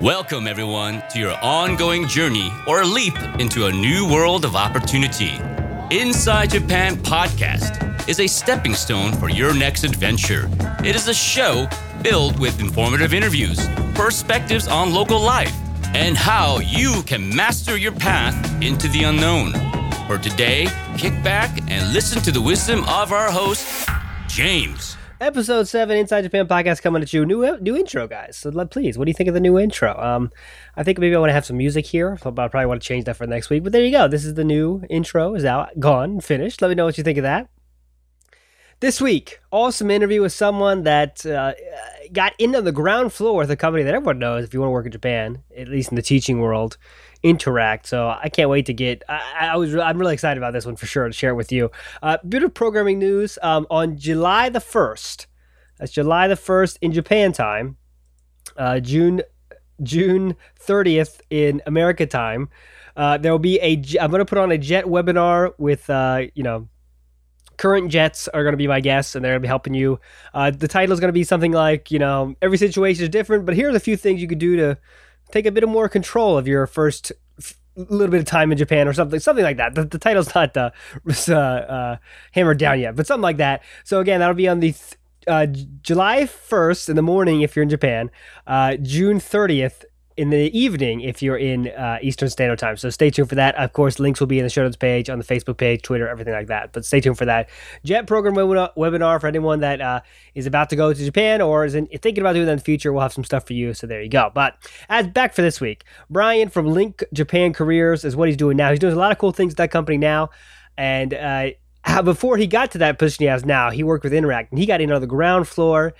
Welcome, everyone, to your ongoing journey or leap into a new world of opportunity. Inside Japan Podcast is a stepping stone for your next adventure. It is a show filled with informative interviews, perspectives on local life, and how you can master your path into the unknown. For today, kick back and listen to the wisdom of our host, James. Episode seven, Inside Japan podcast coming at you. New new intro, guys. So please, what do you think of the new intro? Um, I think maybe I want to have some music here, so I probably want to change that for next week. But there you go. This is the new intro. Is out, gone, finished. Let me know what you think of that. This week, awesome interview with someone that uh, got in on the ground floor with a company that everyone knows if you want to work in Japan, at least in the teaching world, Interac. So I can't wait to get. I, I was I'm really excited about this one for sure to share it with you. Uh, bit of programming news um, on July the first. That's July the first in Japan time. Uh, June June 30th in America time. Uh, there will be a. I'm going to put on a Jet webinar with uh, you know current Jets are going to be my guests, and they're going to be helping you. Uh, the title is going to be something like you know every situation is different, but here's a few things you could do to take a bit of more control of your first f- little bit of time in Japan or something, something like that. The, the title's not uh, uh, uh, hammered down yet, but something like that. So again, that'll be on the. Th- uh, July 1st in the morning if you're in Japan, uh, June 30th in the evening if you're in uh, Eastern Standard Time. So stay tuned for that. Of course, links will be in the show notes page on the Facebook page, Twitter, everything like that. But stay tuned for that Jet program webinar, for anyone that uh, is about to go to Japan or is in, thinking about doing that in the future. We'll have some stuff for you. So there you go. But as back for this week, Brian from Link Japan Careers is what he's doing now. He's doing a lot of cool things at that company now, and. Uh, before he got to that position he has now, he worked with Interac and he got in on the ground floor,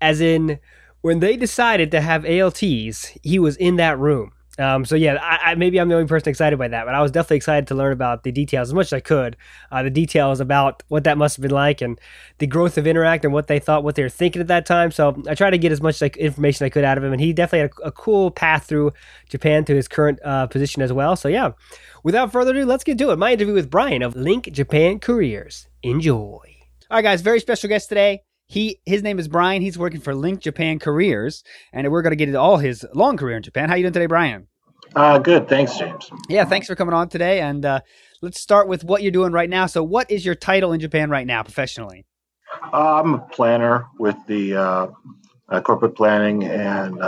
as in when they decided to have ALTs, he was in that room. Um, so yeah, I, I, maybe I'm the only person excited by that, but I was definitely excited to learn about the details as much as I could. Uh, the details about what that must have been like and the growth of Interac and what they thought, what they were thinking at that time. So I tried to get as much like information I could out of him, and he definitely had a, a cool path through Japan to his current uh, position as well. So yeah, without further ado, let's get to it. My interview with Brian of Link Japan Careers. Enjoy. All right, guys, very special guest today. He his name is Brian. He's working for Link Japan Careers, and we're going to get into all his long career in Japan. How you doing today, Brian? Uh, good. Thanks, James. Yeah, thanks for coming on today. And uh, let's start with what you're doing right now. So, what is your title in Japan right now, professionally? Uh, I'm a planner with the uh, uh, corporate planning and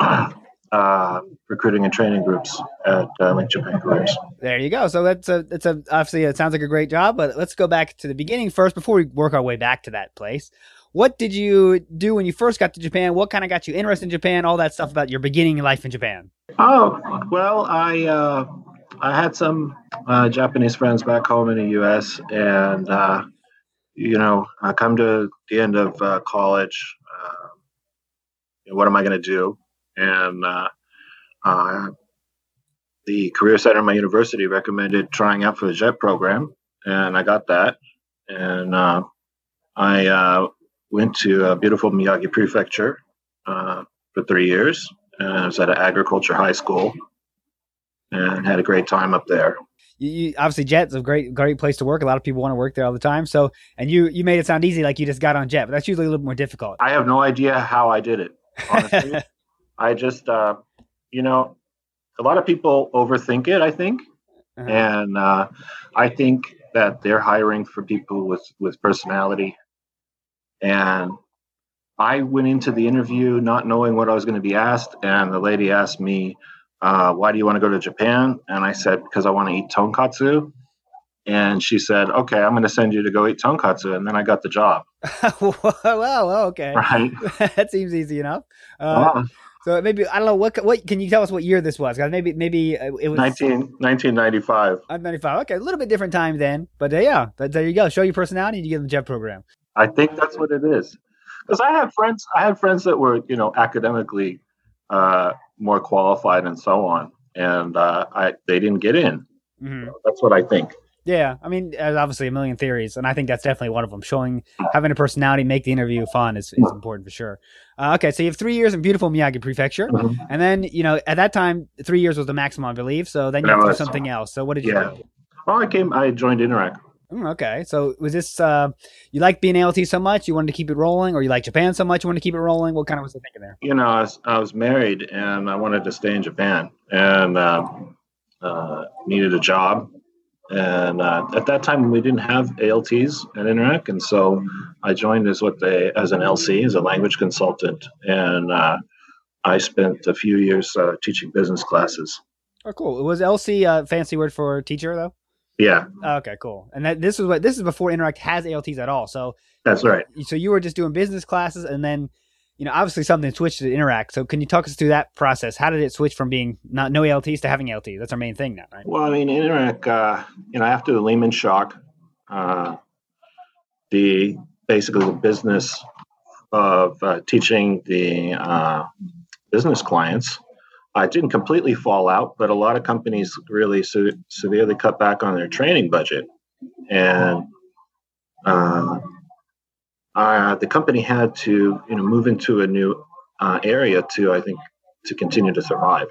uh, recruiting and training groups at uh, Link Japan Careers. There you go. So that's a it's a obviously it sounds like a great job, but let's go back to the beginning first before we work our way back to that place. What did you do when you first got to Japan? What kind of got you interested in Japan? All that stuff about your beginning life in Japan. Oh well, I uh, I had some uh, Japanese friends back home in the U.S. and uh, you know I come to the end of uh, college. Uh, what am I going to do? And uh, uh, the career center at my university recommended trying out for the JET program, and I got that. And uh, I uh, went to a beautiful Miyagi Prefecture uh, for three years, and I was at an agriculture high school, and had a great time up there. You, you, obviously Jet's a great great place to work. A lot of people want to work there all the time. So, and you you made it sound easy, like you just got on Jet, but that's usually a little more difficult. I have no idea how I did it. Honestly, I just uh, you know, a lot of people overthink it. I think, Uh-huh. and uh, I think that they're hiring for people with with personality. And I went into the interview not knowing what I was going to be asked, and the lady asked me, uh, "Why do you want to go to Japan?" And I said, "Because I want to eat tonkatsu." And she said, "Okay, I'm going to send you to go eat tonkatsu," and then I got the job. wow, okay, Right? that seems easy enough. Uh, Uh, so maybe I don't know what what can you tell us what year this was? 'Cause maybe maybe uh, it was 19, 1995. I'm 95. Okay, a little bit different time then, but uh, yeah, th- there you go. Show your personality, and you get in the Jet program. I think that's what it is. Because I had friends, I had friends that were, you know, academically uh, more qualified and so on, and uh, I they didn't get in. hmm That's what I think. Yeah, I mean, there's obviously a million theories, and I think that's definitely one of them. Showing having a personality, make the interview fun is, is important for sure. Uh, okay, so you have three years in beautiful Miyagi Prefecture, Mhm. and then you know at that time three years was the maximum, I believe. So then you have to do something else. So what did you Yeah. do? Well, I came, I joined Interac. Mm, okay, so was this uh, you like being ALT so much you wanted to keep it rolling, or you like Japan so much you wanted to keep it rolling? What kind of was the thinking there? You know, I was, I was married and I wanted to stay in Japan and uh, uh, needed a job. And uh, at that time, we didn't have ALTs at Interac, and so I joined as what they as an LC, as a language consultant, and uh, I spent a few years uh, teaching business classes. Oh, cool. Was LC a fancy word for teacher though? Yeah, Oh, okay, cool. And that this is what this is before Interac has ALTs at all. So that's right. so you were just doing business classes, and then you know obviously something switched to Interac. So can you talk us through that process? How did it switch from being not no ALTs to having ALTs? That's our main thing now, right? Well, I mean, Interac, uh, you know, after the Lehman shock, uh, the basically the business of uh, teaching the uh, business clients, uh, it didn't completely fall out, but a lot of companies really se- severely cut back on their training budget, and uh, uh, the company had to, you know, move into a new uh, area to, I think, to continue to survive,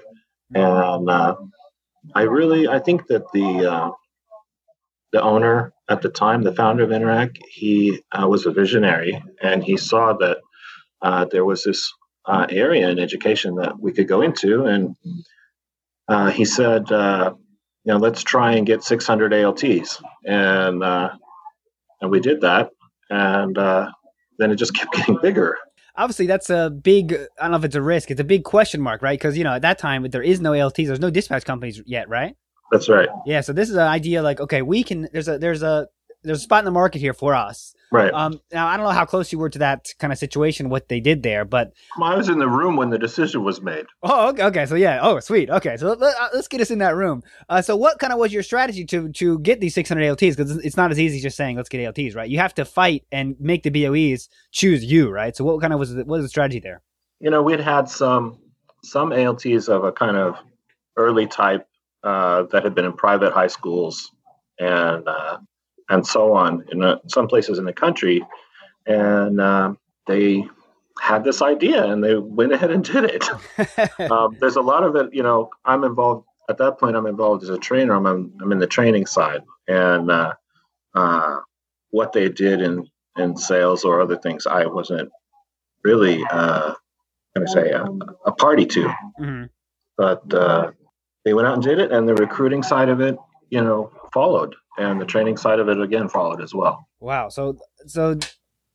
and uh, I really, I think that the uh, the owner at the time, the founder of Interac, he uh, was a visionary, and he saw that uh, there was this area in education that we could go into, and he said, "You know, let's try and get 600 ALTs," and and we did that, and uh, then it just kept getting bigger. Obviously, that's a big. I don't know if it's a risk. It's a big question mark, right? Because you know at that time there is no ALTs. There's no dispatch companies yet, right? That's right, Yeah. So this is an idea like okay, we can. There's a there's a there's a spot in the market here for us. right. Um, now I don't know how close you were to that kind of situation, what they did there, but I was in the room when the decision was made. oh, okay, okay so yeah, oh, sweet, okay, so let, us get us in that room. Uh, so what kind of was your strategy to to get these 600 ALTs? Because it's not as easy as just saying let's get ALTs, right? You have to fight and make the BOEs choose you, right? So what kind of was the, what was the strategy there? you know, we'd had some some ALTs of a kind of early type uh, that had been in private high schools and uh, and so on in uh, some places in the country, and um, they had this idea and they went ahead and did it. um, there's a lot of it. You know, I'm involved at that point. I'm involved as a trainer. I'm I'm, in the training side, and uh, uh, what they did in in sales or other things, I wasn't really. Uh, going to say a, a party to, hmm but uh, they went out and did it, and the recruiting side of it, you know, followed, and the training side of it again followed as well. Wow. So so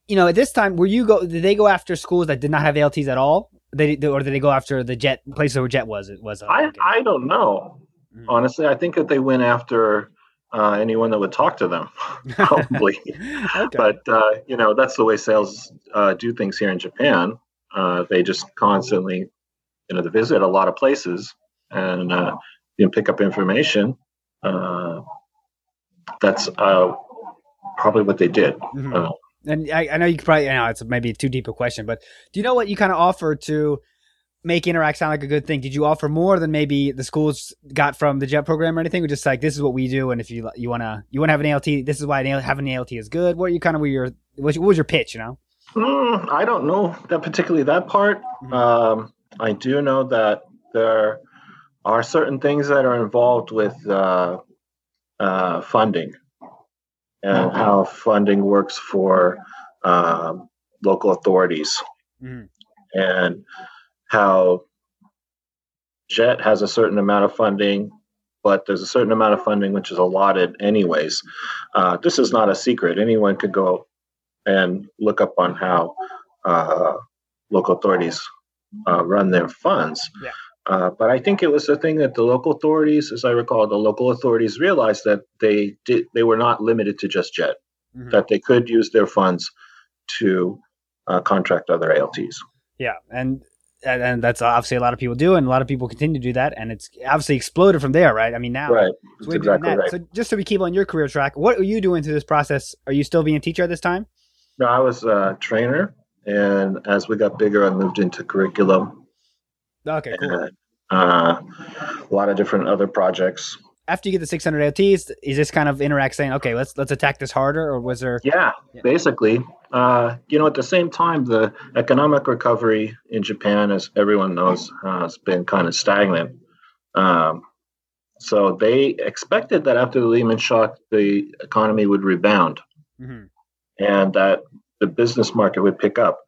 you know at this time were you go did they go after schools that did not have ALTs at all? They or did they go after the jet places where jet was? It was. uh, I. I don't know, Mhm. honestly. I think that they went after uh, anyone that would talk to them, probably. okay. but uh, you know, that's the way sales uh, do things here in Japan. Uh, they just constantly, you know, they visit a lot of places and uh, you can pick up information. Uh, that's uh, probably what they did. Mhm. Uh, And I, I know you could probably, you know, it's maybe too deep a question, but do you know what you kind of offer to make Interac sound like a good thing? Did you offer more than maybe the schools got from the JET program or anything? Or just like, this is what we do. And if you, you want to, you want to have an ALT, this is why having an ALT is good. What are you kind of, were your, what was your pitch, you know? Mm, I don't know that particularly that part. Mhm. Um, I do know that there are certain things that are involved with uh, uh, funding and how funding works for um, local authorities Mhm. and how JET has a certain amount of funding, but there's a certain amount of funding which is allotted anyways. Uh, this is not a secret. Anyone could go and look up on how uh, local authorities uh, run their funds. Yeah. Uh, but I think it was the thing that the local authorities, as I recall, the local authorities realized that they did they were not limited to just JET, Mhm. that they could use their funds to uh, contract other ALTs. Yeah, and, and and that's obviously a lot of people do, and a lot of people continue to do that, and it's obviously exploded from there, right? I mean, now Right. exactly right. So just so we keep on your career track, what are you doing through this process? Are you still being a teacher at this time? No, I was a trainer, and as we got bigger, I moved into curriculum Okay, cool. uh, a lot of different other projects. After you get the 600 LTs, is this kind of interac saying, okay, let's let's attack this harder, or was there? Yeah, Yeah. basically. Uh, you know, at the same time, the economic recovery in Japan, as everyone knows, uh, has been kind of stagnant. Um, so they expected that after the Lehman shock, the economy would rebound mm-hmm. and that the business market would pick up.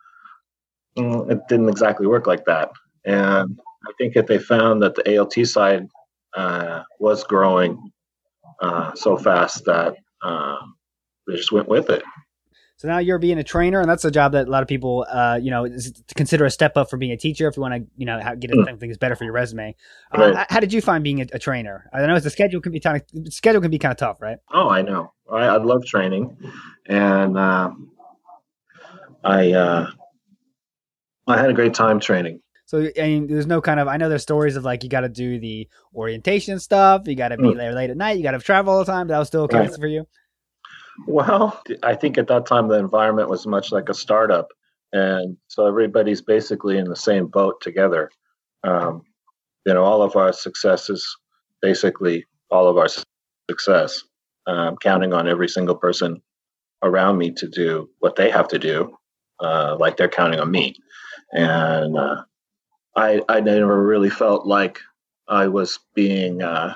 Mm, It didn't exactly work like that. And I think that they found that the ALT side uh, was growing uh, so fast that uh, they just went with it. So now you're being a trainer, and that's a job that a lot of people, uh, you know, consider a step up for being a teacher. If you want to, you know, get Mm. something that's better for your resume. Uh, Right. How did you find being a, a trainer? I know the schedule can be kind of schedule can be kind of tough, right? Oh, I know. I, I love training, and uh, I uh, I had a great time training. So I mean, there's no kind of. I know there's stories of like you got to do the orientation stuff. You got to be Mm. there late at night. You got to travel all the time. That was still okay Right. for you. Well, I think at that time the environment was much like a startup, and so everybody's basically in the same boat together. Um, you know, all of our success is basically all of our success, um, counting on every single person around me to do what they have to do, uh, like they're counting on me. And uh, I, I never really felt like I was being, uh,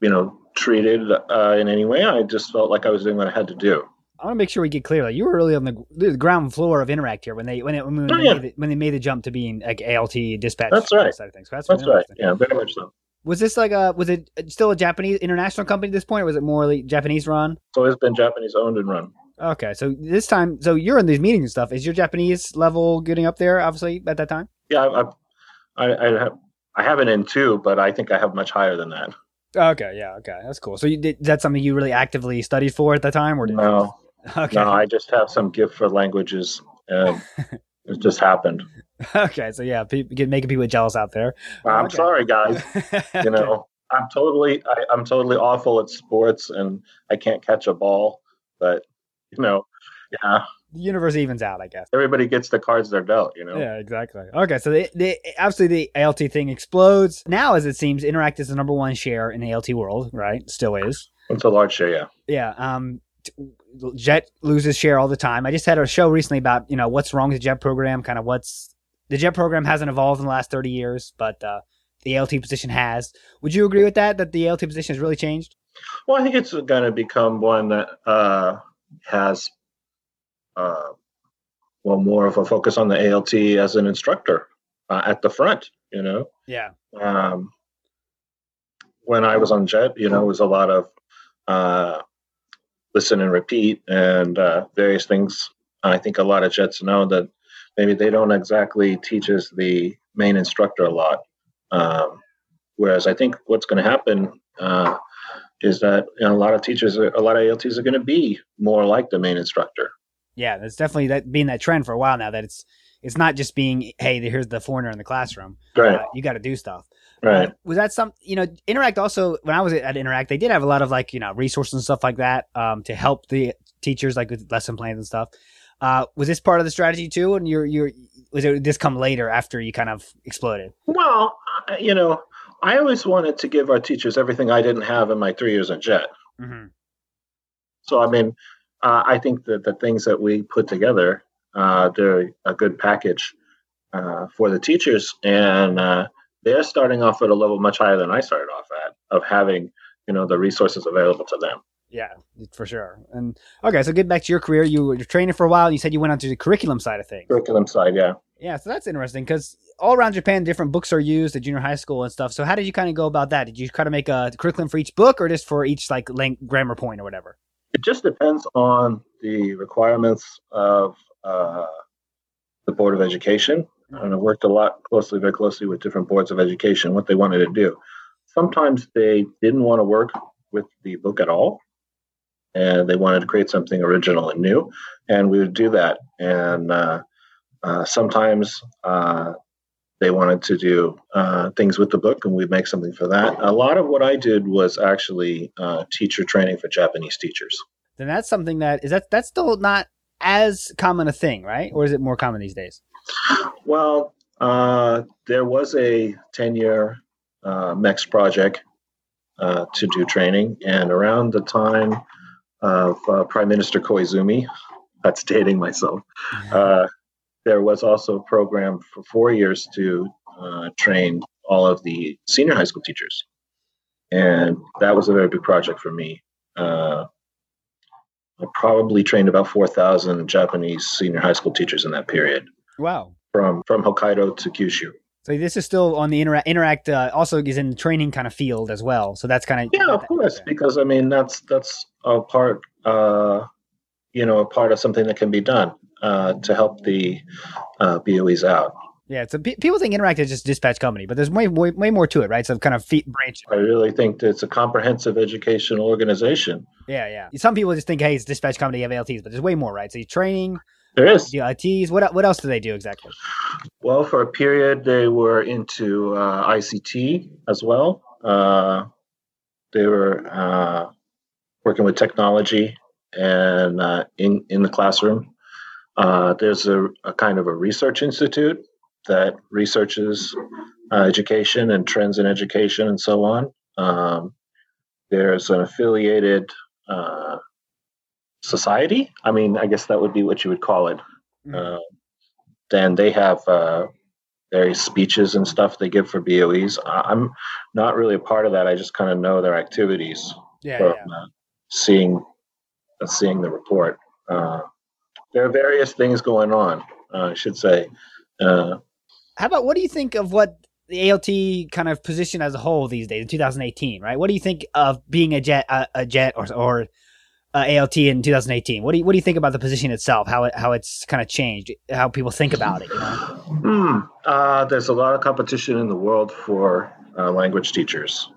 you know, treated uh, in any way. I just felt like I was doing what I had to do. I want to make sure we get clear. Like you were really on the, the ground floor of Interac here when they when it, when, Oh, they yeah. made the, when they made the jump to being like ALT dispatch. That's right. Side of things. So that's That's right. Yeah, very much so. Was this like a was it still a Japanese international company at this point, or was it more like Japanese run? It's always been Japanese owned and run. Okay, so this time, so you're in these meetings and stuff. Is your Japanese level getting up there? Obviously, at that time. Yeah, I, I, I, I have I have an N two, but I think I have much higher than that. Okay, yeah, okay, that's cool. So you did is that something you really actively studied for at the time, or No, okay, no, I just have some gift for languages, and it just happened. okay, so yeah, making people jealous out there. I'm Okay. sorry, guys. You know, I'm totally I, I'm totally awful at sports, and I can't catch a ball. But you know, yeah, the universe evens out, I guess. everybody gets the cards they're dealt. You know. Yeah, exactly. Okay, so the, the obviously the ALT thing explodes now, as it seems. Interac is the number one share in the ALT world, right? Still is. It's a large share, yeah. Yeah. Um, Jet loses share all the time. I just had a show recently about you know what's wrong with the Jet program, kind of what's the Jet program hasn't evolved in the last thirty years, but uh, the ALT position has. Would you agree with that? That the ALT position has really changed? Well, I think it's going to become one that uh, has, uh, well, more of a focus on the ALT as an instructor uh, at the front. You know, Yeah. um, when I was on Jet, you know, it was a lot of uh, listen and repeat and uh, various things. I think a lot of Jets know that maybe they don't exactly teach as the main instructor a lot. Um, whereas I think what's going to happen uh, is that you know, a lot of teachers, a lot of ALTs are going to be more like the main instructor. Yeah, there's definitely that being that trend for a while now. That it's it's not just being hey, here's the foreigner in the classroom. Right, Uh, you got to do stuff. right. Uh, was that some, you know, Interac also, when I was at Interac, they did have a lot of like, you know, resources and stuff like that um, to help the teachers, like with lesson plans and stuff. Uh, was this part of the strategy too? And you're, you're, was it this come later after you kind of exploded? Well, you know, I always wanted to give our teachers everything I didn't have in my three years at Jet. Mm-hmm. So, I mean, uh, I think that the things that we put together, uh, they're a good package uh, for the teachers, and uh, they're starting off at a level much higher than I started off at, of having you know the resources available to them. Yeah, for sure. And okay, so get back to your career. You were training for a while. And you said you went on to the curriculum side of things. Curriculum side, yeah. Yeah, so that's interesting because all around Japan, different books are used at junior high school and stuff. So how did you kind of go about that? Did you kind of make a curriculum for each book, or just for each like lang- grammar point or whatever? It just depends on the requirements of uh, the Board of Education. And I worked a lot closely, very closely with different boards of education, what they wanted to do. Sometimes they didn't want to work with the book at all, and they wanted to create something original and new, and we would do that. And uh, uh, sometimes uh, they wanted to do uh, things with the book, and we'd make something for that. A lot of what I did was actually uh, teacher training for Japanese teachers. Then that's something that is that that's still not as common a thing, right? Or is it more common these days? Well, uh, there was a 10 year uh, MEXT project uh, to do training, and around the time of uh, Prime Minister Koizumi, that's dating myself, uh, there was also a program for four years to uh, train all of the senior high school teachers, and that was a very big project for me. Uh, I probably trained about four thousand Japanese senior high school teachers in that period. Wow. From from Hokkaido to Kyushu. So this is still on the interac. Interac uh, also is in the training kind of field as well. So that's kind of yeah, of course, because I mean that's that's a part, uh, you know, a part of something that can be done uh, to help the uh, BOEs out. Yeah, so p- people think Interac is just dispatch company, but there's way, way way more to it, right? So kind of feet branch. I really think that it's a comprehensive educational organization. Yeah, yeah. Some people just think, hey, it's dispatch company, you have ALTs, but there's way more, right? So you training, there is. Do ITs. What what else do they do exactly? Well, for a period, they were into uh, ICT as well. Uh, they were uh, working with technology and uh, in in the classroom. Uh, there's a, a, kind of a research institute that researches uh, education and trends in education and so on. Um, there's an affiliated society. I mean, I guess that would be what you would call it. Mm-hmm. Uh, then they have uh, various speeches and stuff they give for BOEs. I'm not really a part of that. I just kind of know their activities yeah, from yeah. Uh, seeing uh, seeing the report. Uh, there are various things going on. Uh, I should say. How about what do you think of what the ALT kind of position as a whole these days in 2018? Right? What do you think of being a jet, a, a jet, or or uh, ALT in 2018. What do you what do you think about the position itself? How it how it's kind of changed? How people think about it? You know? mm, uh, there's a lot of competition in the world for uh, language teachers,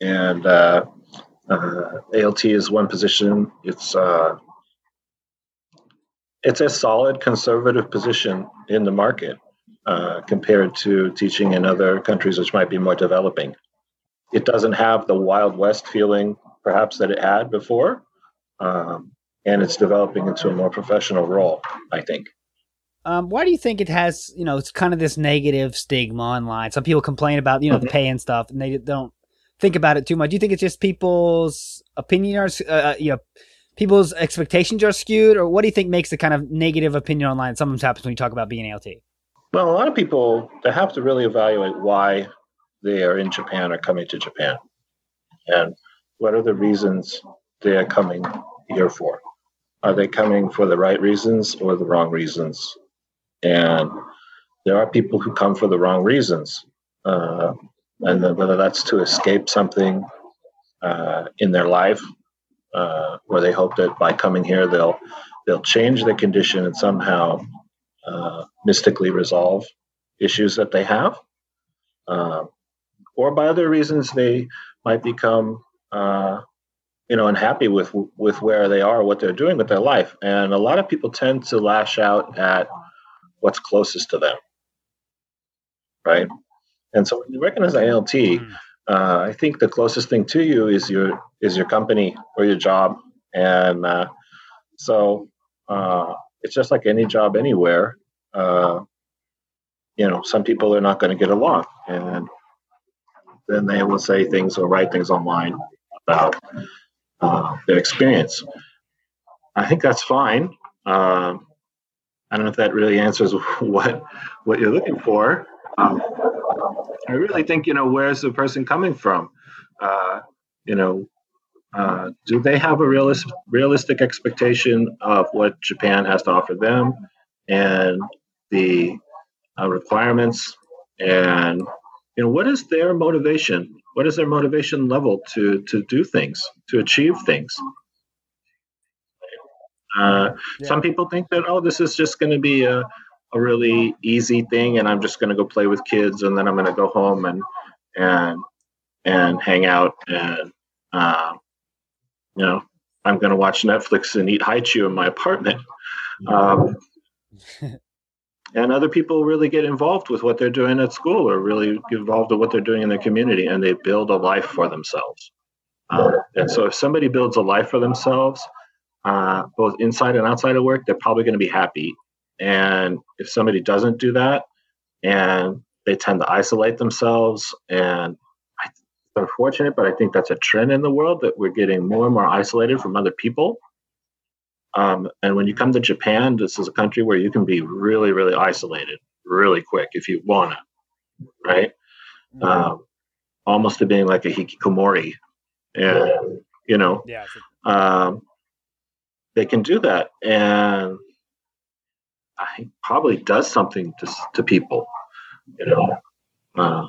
and uh, uh, ALT is one position. It's uh, it's a solid conservative position in the market compared to teaching in other countries which might be more developing. It doesn't have the Wild West feeling perhaps that it had before, um, and it's developing into a more professional role. I think. Um, why do you think it has, you know, it's kind of this negative stigma online? Some people complain about, you know, mm-hmm. the pay and stuff, and they don't think about it too much. Do you think it's just people's opinion or, uh, uh, you know, people's expectations are skewed, or what do you think makes the kind of negative opinion online sometimes happens when you talk about being ALT? Well, a lot of people they have to really evaluate why they are in Japan or coming to Japan, and what are the reasons they are coming here for? Are they coming for the right reasons or the wrong reasons? And there are people who come for the wrong reasons, uh, and whether that's to escape something uh, in their life, uh, or they hope that by coming here they'll they'll change the condition and somehow uh, mystically resolve issues that they have, uh, or by other reasons they might become uh, you know, unhappy with with where they are, what they're doing with their life, and a lot of people tend to lash out at what's closest to them, right? And so when you recognize the ALT, mm-hmm. Uh, I think the closest thing to you is your is your company or your job, and uh, so uh, it's just like any job anywhere. Uh, you know, some people are not going to get along, and then they will say things or write things online about uh, their experience. I think that's fine. Uh, I don't know if that really answers what what you're looking for. Um, I really think you know where's the person coming from? Uh, you know, uh, do they have a realist, realistic expectation of what Japan has to offer them and the uh, requirements and you know what is their motivation what is their motivation level to to do things to achieve things uh, yeah. some people think that oh this is just going to be a, a really easy thing and i'm just going to go play with kids and then i'm going to go home and and and hang out and uh, you know i'm going to watch netflix and eat Hi-Chew in my apartment. Um, and other people really get involved with what they're doing at school or really get involved with what they're doing in their community and they build a life for themselves. Um, and so if somebody builds a life for themselves uh, both inside and outside of work they're probably going to be happy and if somebody doesn't do that and they tend to isolate themselves and it's unfortunate but i think that's a trend in the world that we're getting more and more isolated from other people um, and when you come to Japan, this is a country where you can be really, really isolated really quick if you want to. right? Mm-hmm. Um, almost to being like a hikikomori, and you know, yeah. um, they can do that, and I think probably does something to to people, you know. Uh,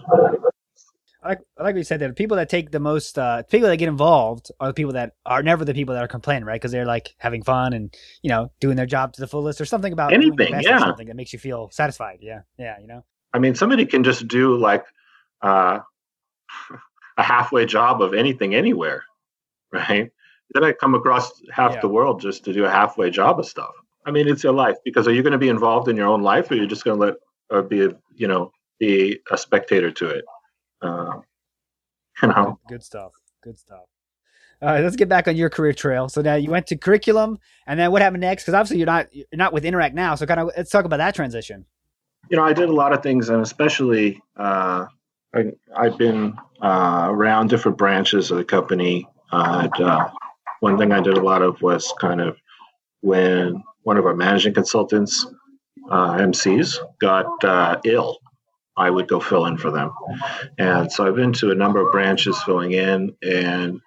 I like, I like what you said there. The people that take the most, uh, people that get involved are the people that are never the people that are complaining, right? Because they're like having fun and you know doing their job to the fullest, or something about Anything, yeah. something that makes you feel satisfied. Yeah, yeah, you know. I mean, somebody can just do like uh, a halfway job of anything anywhere, right? Then I come across half Yeah. the world just to do a halfway job of stuff. I mean, it's your life because are you going to be involved in your own life, or are you just going to let or be a, you know be a spectator to it? Uh, you know, Good stuff. Good stuff. All right, let's get back on your career trail. So now you went to curriculum, and then what happened next? Because obviously you're not you're not with Interac now. So kind of let's talk about that transition. you know, I did a lot of things, and especially uh, I, I've been uh, around different branches of the company. Uh, and, uh, one thing I did a lot of was kind of when one of our managing consultants, uh, MCs, got uh, ill, I would go fill in for them. And so I've been to a number of branches filling in, and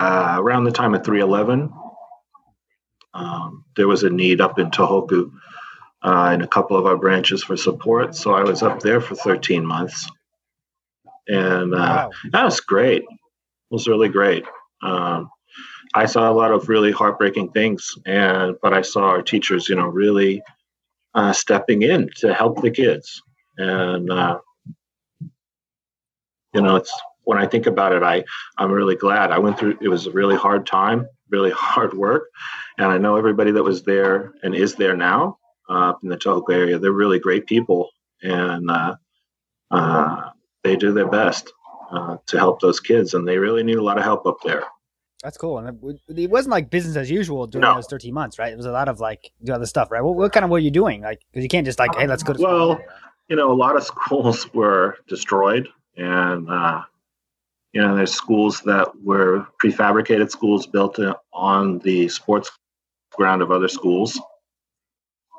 uh, around the time of 311, um, there was a need up in Tohoku uh, in a couple of our branches for support. So I was up there for 13 months, and uh, Wow. that was great. It was really great. Um, I saw a lot of really heartbreaking things, and but I saw our teachers, you know, really uh, stepping in to help the kids, and uh, you know, it's when I think about it, I I'm really glad I went through. It was a really hard time, really hard work, and I know everybody that was there and is there now uh, in the Tohoku area. They're really great people, and uh, uh, they do their best uh, to help those kids, and they really need a lot of help up there. That's cool. And it, it wasn't like business as usual during No. those 13 months, right? It was a lot of like do other stuff, right? What, what kind of were you doing? Like, because you can't just like, hey, let's go to school. Well, you know, a lot of schools were destroyed, and uh, you know, there's schools that were prefabricated schools built on the sports ground of other schools,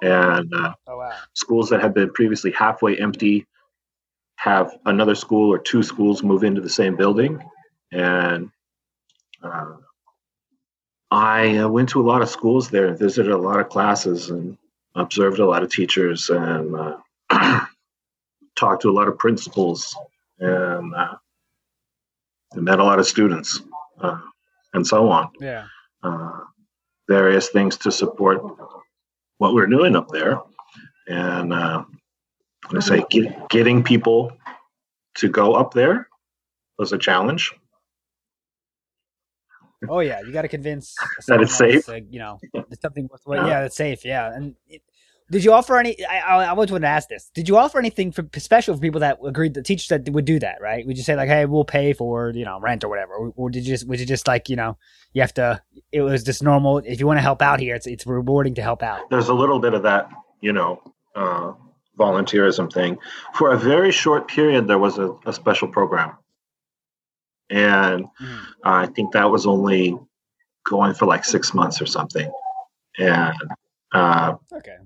and uh, oh wow. schools that had been previously halfway empty have another school or two schools move into the same building, and uh, I uh, went to a lot of schools there visited a lot of classes and observed a lot of teachers and uh, talked to a lot of principals and, uh, and met a lot of students uh, and so on. Yeah. Uh, various things to support what we're doing up there. And uh, I say get, getting people to go up there was a challenge. Oh yeah, you got to convince That it's safe? uh, you know, that something. Well, yeah, that's safe. Yeah, and it, did you offer any? I, I, I always want to ask this. Did you offer anything for special for people that agreed? The teachers that would do that, right? Would you say like, "Hey, we'll pay for you know rent or whatever," or, or did you just would you just like you know you have to? It was just normal. If you want to help out here, it's it's rewarding to help out. There's a little bit of that, you know, uh, volunteerism thing. For a very short period, there was a, a special program. And Mhm. I think that was only going for like six months or something. And uh, Okay.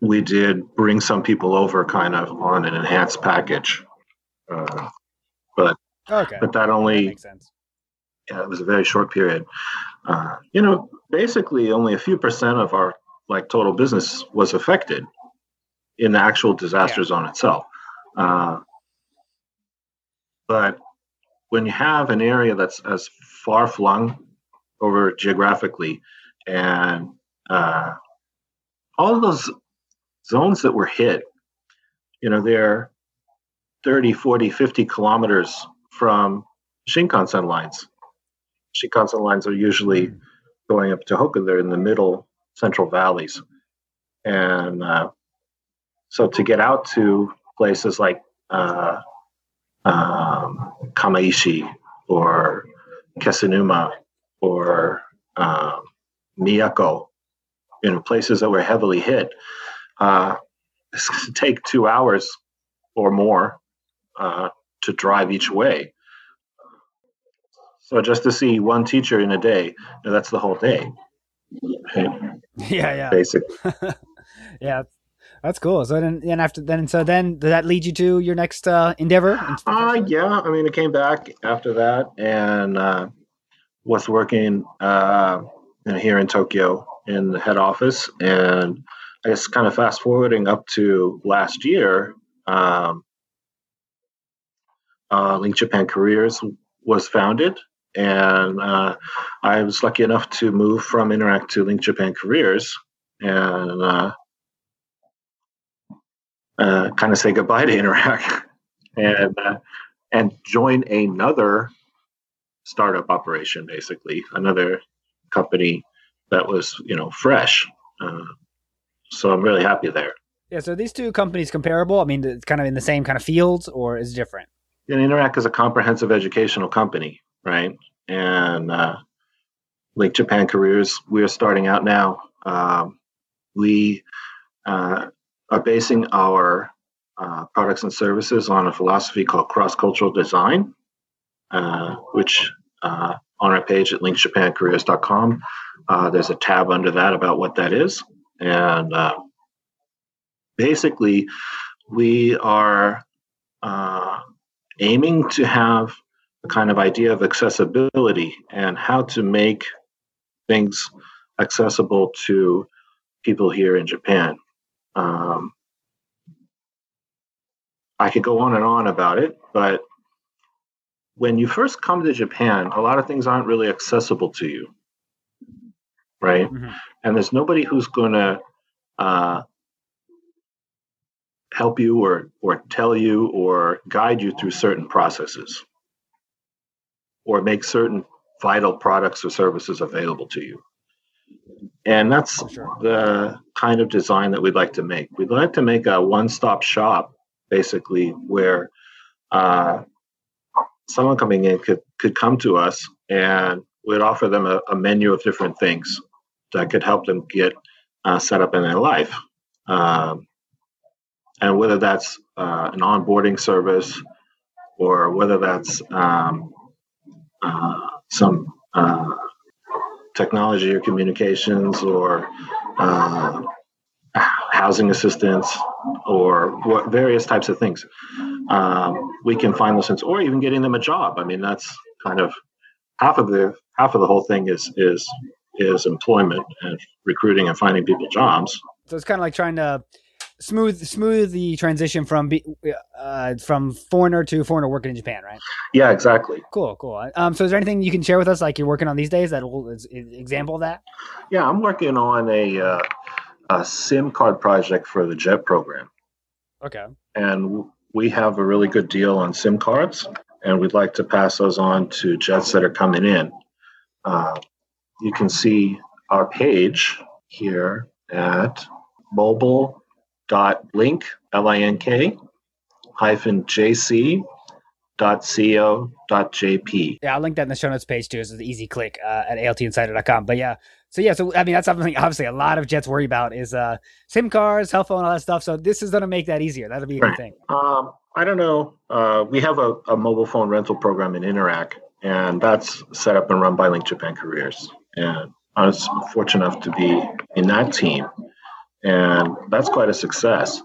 we did bring some people over kind of on an enhanced package. Uh, Okay. but that that only makes sense. yeah, it was a very short period. Uh, you know, basically only a few percent of our like total business was affected in the actual disaster Yeah. zone itself. Uh, but when you have an area that's as far flung over geographically and uh, all those zones that were hit, you know, they're 30, 40, 50 kilometers from Shinkansen lines. Shinkansen lines are usually Mm. going up to hokkaido They're in the middle central valleys. And uh, so to get out to places like uh, um, Kamaishi or Kesennuma or um, Miyako, you know, places that were heavily hit, uh, it's going to take two hours or more uh, to drive each way. So just to see one teacher in a day, you know, that's the whole day. Yeah, yeah. Basic. yeah. That's cool. So then, then after then, so then does that lead you to your next uh, endeavor? Uh, yeah. I mean, I came back after that and uh, was working uh, here in Tokyo in the head office. And I guess kind of fast forwarding up to last year, um, uh, Link Japan Careers was founded. And uh, I was lucky enough to move from Interac to Link Japan Careers. And uh, kind of say goodbye to Interac and uh, and join another startup operation, basically another company that was you know fresh. Uh, so I'm really happy there. Yeah. So these two companies comparable? I mean, it's kind of in the same kind of fields, or is different? And Interac is a comprehensive educational company, right? And uh, Link Japan Careers, we're starting out now. Um, we uh, are basing our uh, products and services on a philosophy called cross cultural design, uh, which uh, on our page at linkjapancareers.com, uh, there's a tab under that about what that is. And uh, basically, we are uh, aiming to have a kind of idea of accessibility and how to make things accessible to people here in Japan. Um, I could go on and on about it, but when you first come to Japan, a lot of things aren't really accessible to you, right? Mm-hmm. And there's nobody who's going to uh, help you or or tell you or guide you through certain processes, or make certain vital products or services available to you. And that's sure. the kind of design that we'd like to make. We'd like to make a one-stop shop basically, where uh, someone coming in could could come to us and we'd offer them a, a menu of different things that could help them get uh, set up in their life. Um, and whether that's uh, an onboarding service or whether that's um, uh, some uh, technology or communications or uh, housing assistance or what, various types of things. Um, we can find those things, or even getting them a job. I mean, that's kind of half of the half of the whole thing is is is employment and recruiting and finding people jobs. So it's kind of like trying to smooth smooth the transition from be, uh, from foreigner to foreigner working in Japan, right? Yeah, exactly. Cool, cool. Um, so is there anything you can share with us, like you're working on these days, that is example of that? Yeah, I'm working on a uh, a SIM card project for the JET program. Okay. And we have a really good deal on SIM cards, and we'd like to pass those on to jets that are coming in. Uh, you can see our page here at mobile.link, l i n k hyphen jc dot co dot jp. Yeah, I'll link that in the show notes page too. It's an easy click uh, at altinsider.com. But yeah, so yeah, so I mean that's something obviously a lot of jets worry about is uh SIM cards, cell phone, all that stuff. So this is going to make that easier. That'll be a right. good thing. Um, I don't know. Uh, we have a, a mobile phone rental program in Interac, and that's set up and run by Link Japan Careers. And I was fortunate enough to be in that team, and that's quite a success.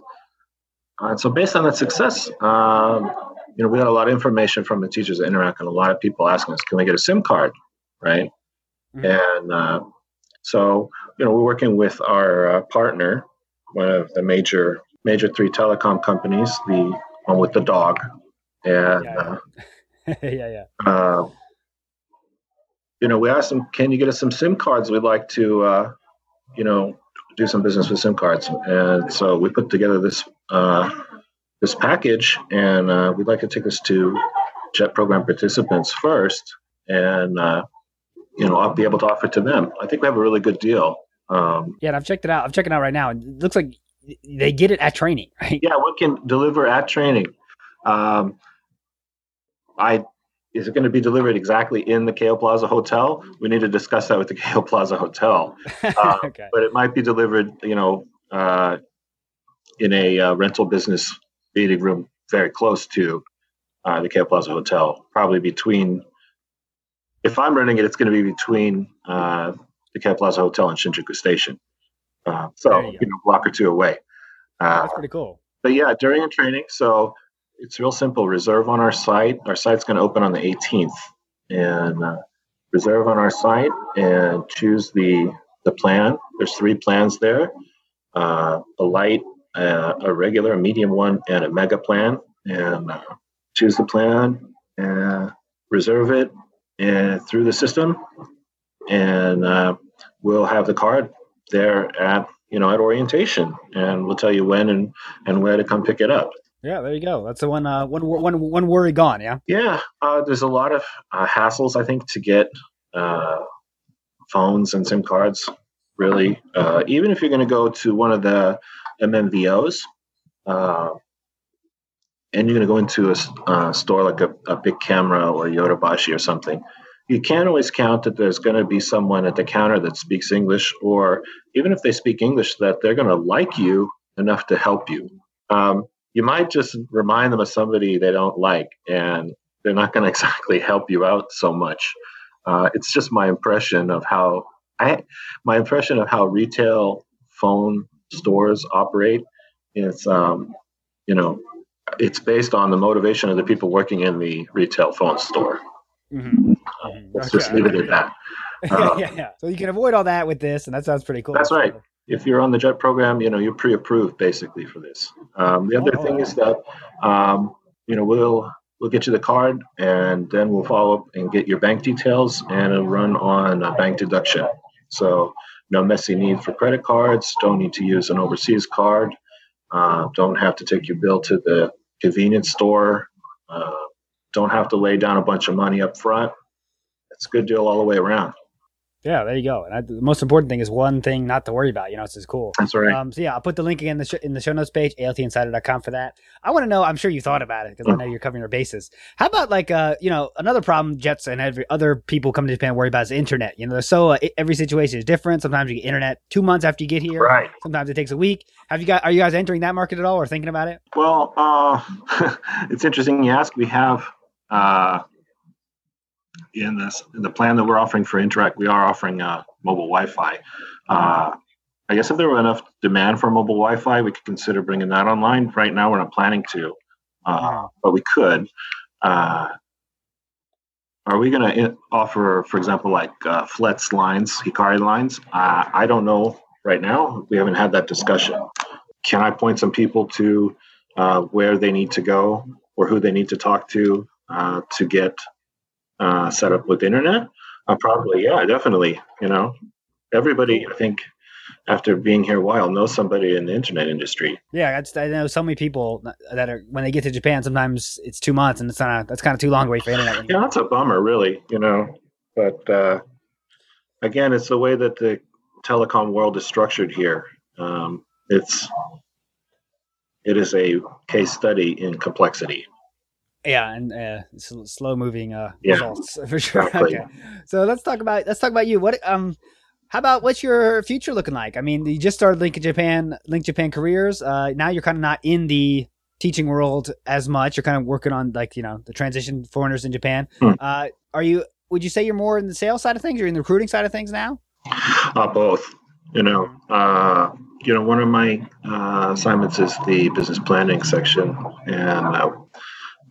And so, based on that success, um, you know, we got a lot of information from the teachers at Interac, and a lot of people asking us, "Can we get a SIM card?" Right? Mm-hmm. And uh, so, you know, we're working with our uh, partner, one of the major major three telecom companies, the one with the dog, and yeah, uh, yeah, yeah. yeah. Uh, you know, we asked them, "Can you get us some SIM cards? We'd like to, uh, you know, do some business with SIM cards." And so we put together this uh, this package, and uh, we'd like to take this to JET program participants first, and you know, I'll be able to offer to them. I think we have a really good deal. Um, yeah, and I've checked it out. I'm checking out right now. It looks like they get it at training, right? Yeah, we can deliver at training. Um, I is it going to be delivered exactly in the Keio Plaza Hotel? We need to discuss that with the Keio Plaza Hotel. Uh, okay. But it might be delivered, you know, uh, in a uh, rental business meeting room very close to uh, the Keio Plaza Hotel, probably between if I'm running it, it's going to be between uh, the Keio Plaza Hotel and Shinjuku Station. Uh, so, you, you, know, block or two away. Uh, That's pretty cool. but yeah, during a training, so it's real simple. Reserve on our site. Our site's going to open on the 18th, and uh, reserve on our site and choose the the plan. There's three plans there: uh, a light, uh, a regular, a medium one, and a mega plan. And uh, choose the plan and reserve it and through the system, and uh, we'll have the card there at you know at orientation, and we'll tell you when and and where to come pick it up. Yeah, there you go. That's the one. Uh, one, one, one worry gone. Yeah. Yeah, uh, there's a lot of uh, hassles, I think, to get uh, phones and SIM cards. Really, uh, even if you're going to go to one of the MVNOs, uh, and you're going to go into a uh, store like a, a Bic Camera or Yodobashi or something, you can't always count that there's going to be someone at the counter that speaks English, or even if they speak English, that they're going to like you enough to help you. Um, you might just remind them of somebody they don't like, and they're not going to exactly help you out so much. Uh, it's just my impression of how I, my impression of how retail phone stores operate. It's um, you know, it's based on the motivation of the people working in the retail phone store. Mm-hmm. Let's just leave it at that. Uh, yeah, yeah. So you can avoid all that with this, and that sounds pretty cool. That's right. If you're on the JET program, you know you're pre-approved basically for this. Um, the other Oh, thing is that um, you know we'll we'll get you the card and then we'll follow up and get your bank details and it'll run on a bank deduction. So no messy need for credit cards. Don't need to use an overseas card. Uh, don't have to take your bill to the convenience store. Uh, don't have to lay down a bunch of money up front. It's a good deal all the way around. Yeah, there you go. And I, the most important thing is one thing not to worry about. You know, it's just cool. That's right. Um, so yeah, I'll put the link again in the, sh- in the show notes page, altinsider.com for that. I want to know, I'm sure you thought about it because I know you're covering your bases. How about like, uh, you know, another problem Jets and every other people coming to Japan worry about is internet. You know, they're so, uh, every situation is different. Sometimes you get internet two months after you get here. right. Sometimes it takes a week. Have you got, are you guys entering that market at all or thinking about it? Well, uh, it's interesting you ask. We have uh, in this in the plan that we're offering for Interac, we are offering uh, mobile Wi-Fi. Uh, I guess if there were enough demand for mobile Wi-Fi, we could consider bringing that online. Right now, we're not planning to, uh, but we could. Uh, are we going to offer, for example, like uh, FLET'S lines, Hikari lines? Uh, I don't know right now. We haven't had that discussion. Can I point some people to uh, where they need to go or who they need to talk to uh, to get uh, set up with internet? Uh, probably, yeah, definitely. You know, everybody, I think, after being here a while, knows somebody in the internet industry. Yeah, I, I know so many people that are when they get to Japan. Sometimes it's two months, and it's not. That's kind of too long to wait for internet. Yeah, that's a bummer, really. You know, but uh, again, it's the way that the telecom world is structured here. Um, it's it is a case study in complexity. Yeah, and uh, slow moving uh, Yeah, results for sure. exactly. Okay, so let's talk about let's talk about you. What um, how about what's your future looking like? I mean, you just started Link Japan, Link Japan careers. Uh, now you're kind of not in the teaching world as much. You're kind of working on like you know the transition foreigners in Japan. Hmm. Uh, are you? Would you say you're more in the sales side of things? Or in the recruiting side of things now? Uh, both. You know, uh, you know, one of my uh, assignments is the business planning section, and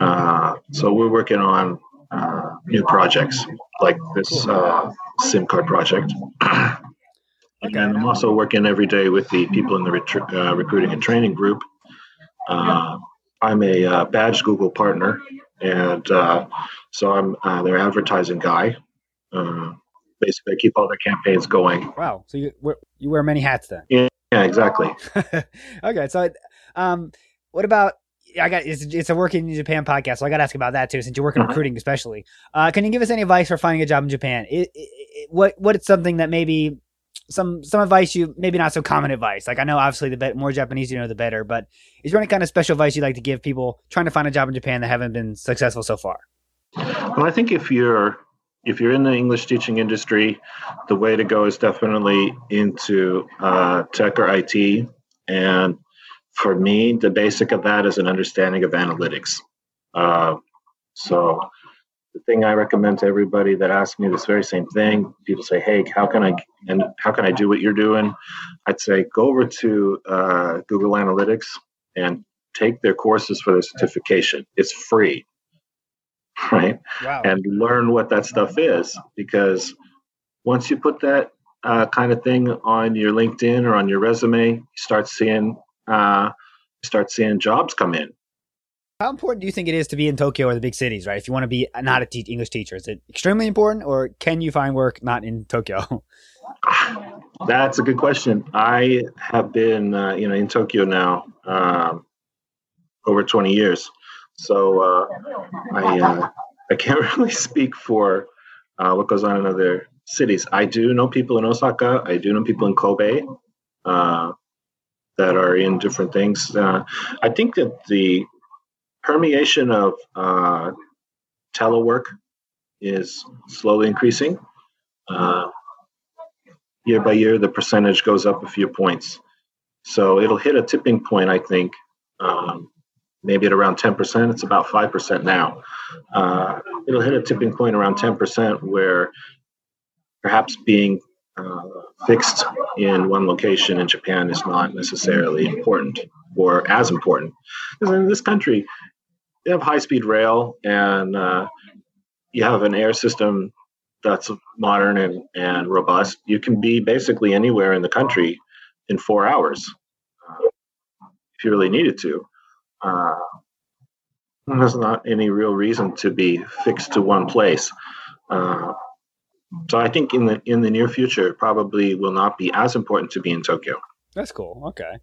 uh, so we're working on uh, new projects like this uh, SIM card project. Okay. And I'm also working every day with the people in the uh, recruiting and training group. Uh, I'm a uh, badged Google partner, and uh, so I'm uh, their advertising guy. Uh, basically, I keep all their campaigns going. Wow. So you wear, you wear many hats then. Yeah, exactly. okay, so um, what about? I got it's, it's a working in Japan podcast, so I got to ask about that too. Since you're working in Mhm. recruiting, especially, uh, can you give us any advice for finding a job in Japan? It, it, it, what what is something that maybe some some advice you maybe not so common advice? Like I know obviously the bet, more Japanese you know the better, but is there any kind of special advice you'd like to give people trying to find a job in Japan that haven't been successful so far? Well, I think if you're if you're in the English teaching industry, the way to go is definitely into uh, tech or IT. And for me, the basic of that is an understanding of analytics. Uh, so the thing I recommend to everybody that asks me this very same thing. People say, "Hey, how can I and how can I do what you're doing?" I'd say go over to uh, Google Analytics and take their courses for their certification. It's free, right? Wow. And learn what that stuff is because once you put that uh, kind of thing on your LinkedIn or on your resume, you start seeing uh, start seeing jobs come in. How important do you think it is to be in Tokyo or the big cities, right? If you want to be not a te- English teacher, is it extremely important or can you find work not in Tokyo? That's a good question. I have been, uh, you know, in Tokyo now um, over 20 years, so uh, I uh, I can't really speak for uh, what goes on in other cities. I do know people in Osaka. I do know people in Kobe uh, that are in different things. Uh, I think that the permeation of uh, telework is slowly increasing. Uh, year by year, the percentage goes up a few points. So it'll hit a tipping point, I think, um, maybe at around 10%. It's about 5% now. Uh, it'll hit a tipping point around 10% where perhaps being uh, fixed in one location in Japan is not necessarily important or as important. Because in this country, you have high speed rail and uh, you have an air system that's modern and, and robust. You can be basically anywhere in the country in four hours uh, if you really needed to. Uh, there's not any real reason to be fixed to one place. So I think in the in the near future, it probably will not be as important to be in Tokyo. That's cool. Okay,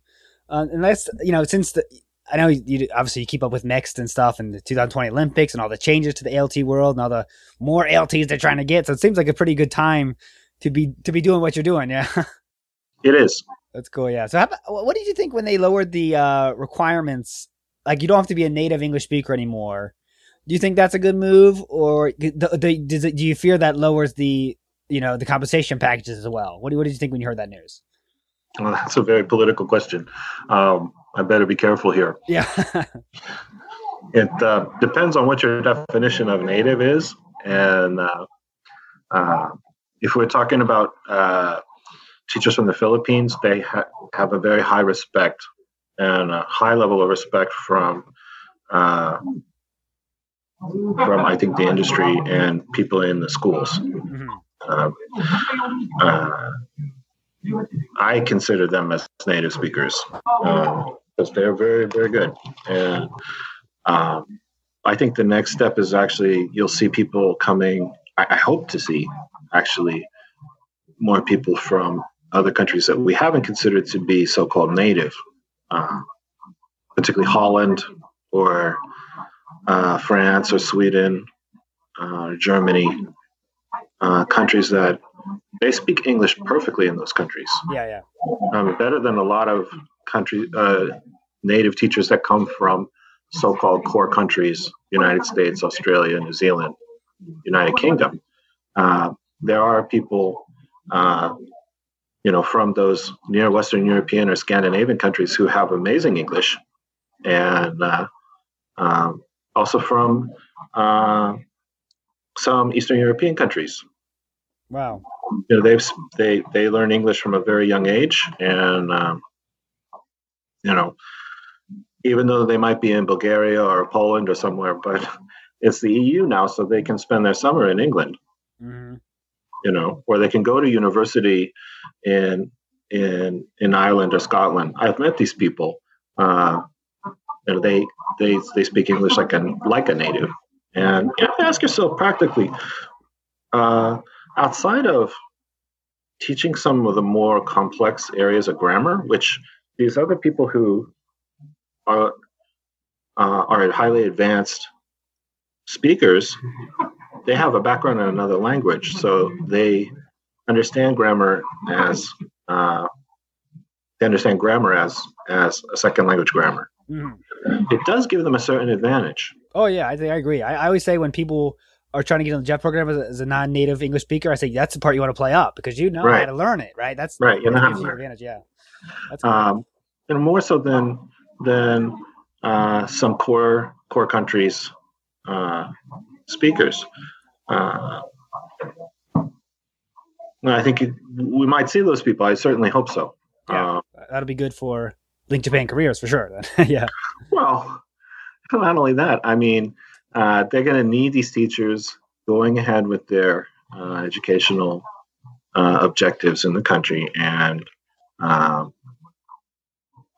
uh, and that's you know since the I know you obviously you keep up with MEXT and stuff and the 2020 Olympics and all the changes to the ALT world and all the more ALTs they're trying to get. So it seems like a pretty good time to be to be doing what you're doing. Yeah, it is. That's cool. Yeah. So how, what did you think when they lowered the uh, requirements? Like you don't have to be a native English speaker anymore. Do you think that's a good move, or the, the, does it, do you fear that lowers the you know the compensation packages as well? What do, what did you think when you heard that news? Well, that's a very political question. Um, I better be careful here. Yeah. it uh, depends on what your definition of native is, and uh, uh, if we're talking about uh, teachers from the Philippines, they ha- have a very high respect and a high level of respect from uh, from I think the industry and people in the schools. Mm-hmm. Um, uh, I consider them as native speakers because they're very, very good. And um, I think the next step is actually you'll see people coming. I, I hope to see actually more people from other countries that we haven't considered to be so-called native, uh, particularly Holland or uh, France or Sweden, uh, Germany, uh, countries that they speak English perfectly in those countries. Yeah, yeah. Um, better than a lot of country uh, native teachers that come from so-called core countries: United States, Australia, New Zealand, United Kingdom. Uh, there are people, uh, you know, from those near Western European or Scandinavian countries who have amazing English, and uh, um, also from uh, some Eastern European countries. Wow. You know, they've they they learn English from a very young age, and um, you know, even though they might be in Bulgaria or Poland or somewhere, but it's the EU now, so they can spend their summer in England. Mm-hmm. You know, or they can go to university in in in Ireland or Scotland. I've met these people. Uh, you know, they they they speak English like a like a native. And you have to ask yourself practically, uh, outside of teaching some of the more complex areas of grammar, which these other people who are uh, are highly advanced speakers, they have a background in another language, so they understand grammar as uh, they understand grammar as as a second language grammar. Mm-hmm. It does give them a certain advantage. Oh yeah, I think I agree. I, I always say when people are trying to get on the JET program as a, as a, non-native English speaker, I say that's the part you want to play up because you know right. how to learn it, right? That's right. You know how to advantage. Yeah, that's cool. um, and more so than than uh, some core core countries. Uh, speakers. Uh, I think it, we might see those people. I certainly hope so. Yeah, uh, that'll be good for Link Japan careers for sure. yeah. Well, not only that, I mean, uh, they're going to need these teachers going ahead with their uh, educational uh, objectives in the country, and um,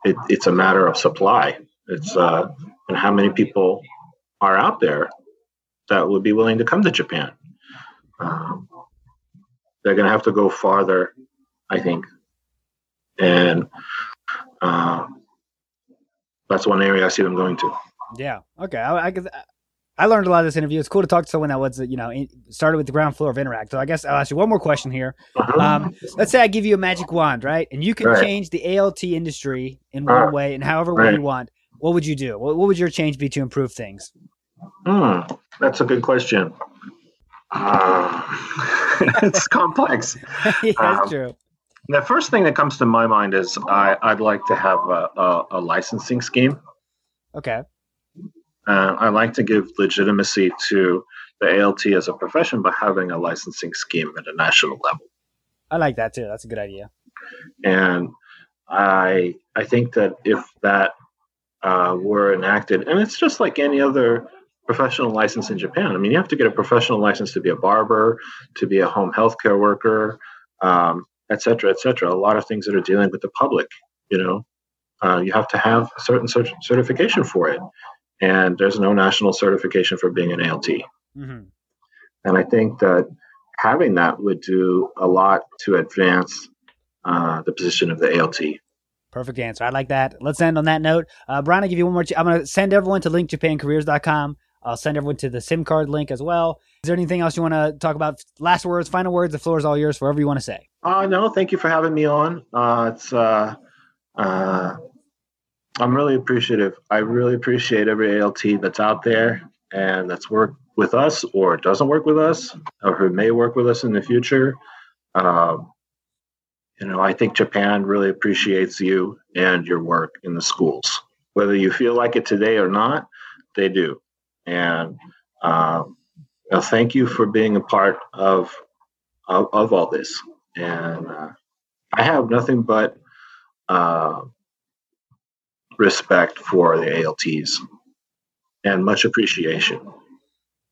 it, it's a matter of supply. It's uh, and how many people are out there that would be willing to come to Japan. Um, they're going to have to go farther, I think, and uh, that's one area I see them going to. Yeah. Okay. I, I, I learned a lot of this interview. It's cool to talk to someone that was, you know, started with the ground floor of Interac. So I guess I'll ask you one more question here. Uh-huh. Um, let's say I give you a magic wand, right? And you can right. change the ALT industry in one uh, way and however right. way you want. What would you do? What, what, would your change be to improve things? Hmm, that's a good question. Uh, it's complex. yeah, that's um, true. The first thing that comes to my mind is I, would like to have a, a, a licensing scheme. Okay. Uh, I like to give legitimacy to the ALT as a profession by having a licensing scheme at a national level. I like that too. That's a good idea. And I I think that if that uh, were enacted, and it's just like any other professional license in Japan. I mean, you have to get a professional license to be a barber, to be a home healthcare worker, um, et cetera, et cetera. A lot of things that are dealing with the public. You know, uh, you have to have a certain cert- certification for it and there's no national certification for being an ALT. Mm-hmm. And I think that having that would do a lot to advance uh, the position of the ALT. Perfect answer. I like that. Let's end on that note. Uh, Brian, I'll give you one more. Ch- I'm going to send everyone to linkjapancareers.com. I'll send everyone to the SIM card link as well. Is there anything else you want to talk about? Last words, final words. The floor is all yours, whatever you want to say. Uh, no, thank you for having me on. Uh, it's uh, uh, I'm really appreciative. I really appreciate every ALT that's out there and that's worked with us or doesn't work with us or who may work with us in the future. Um, you know, I think Japan really appreciates you and your work in the schools. Whether you feel like it today or not, they do. And um, you know, thank you for being a part of of, of all this. And uh, I have nothing but uh, respect for the ALTs and much appreciation.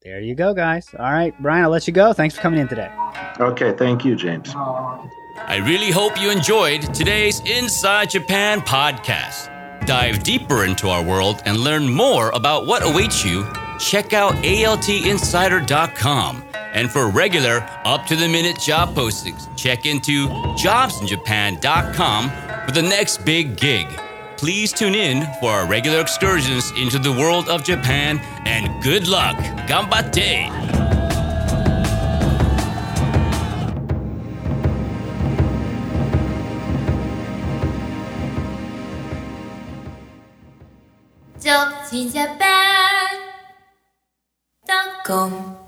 There you go, guys. All right, Brian, I'll let you go. Thanks for coming in today. Okay, thank you, James. I really hope you enjoyed today's Inside Japan podcast. Dive deeper into our world and learn more about what awaits you. Check out altinsider.com. And for regular, up to the minute job postings, check into jobsinjapan.com for the next big gig. Please tune in for our regular excursions into the world of Japan and good luck. Ganbatte! Jobs in Japan.com secret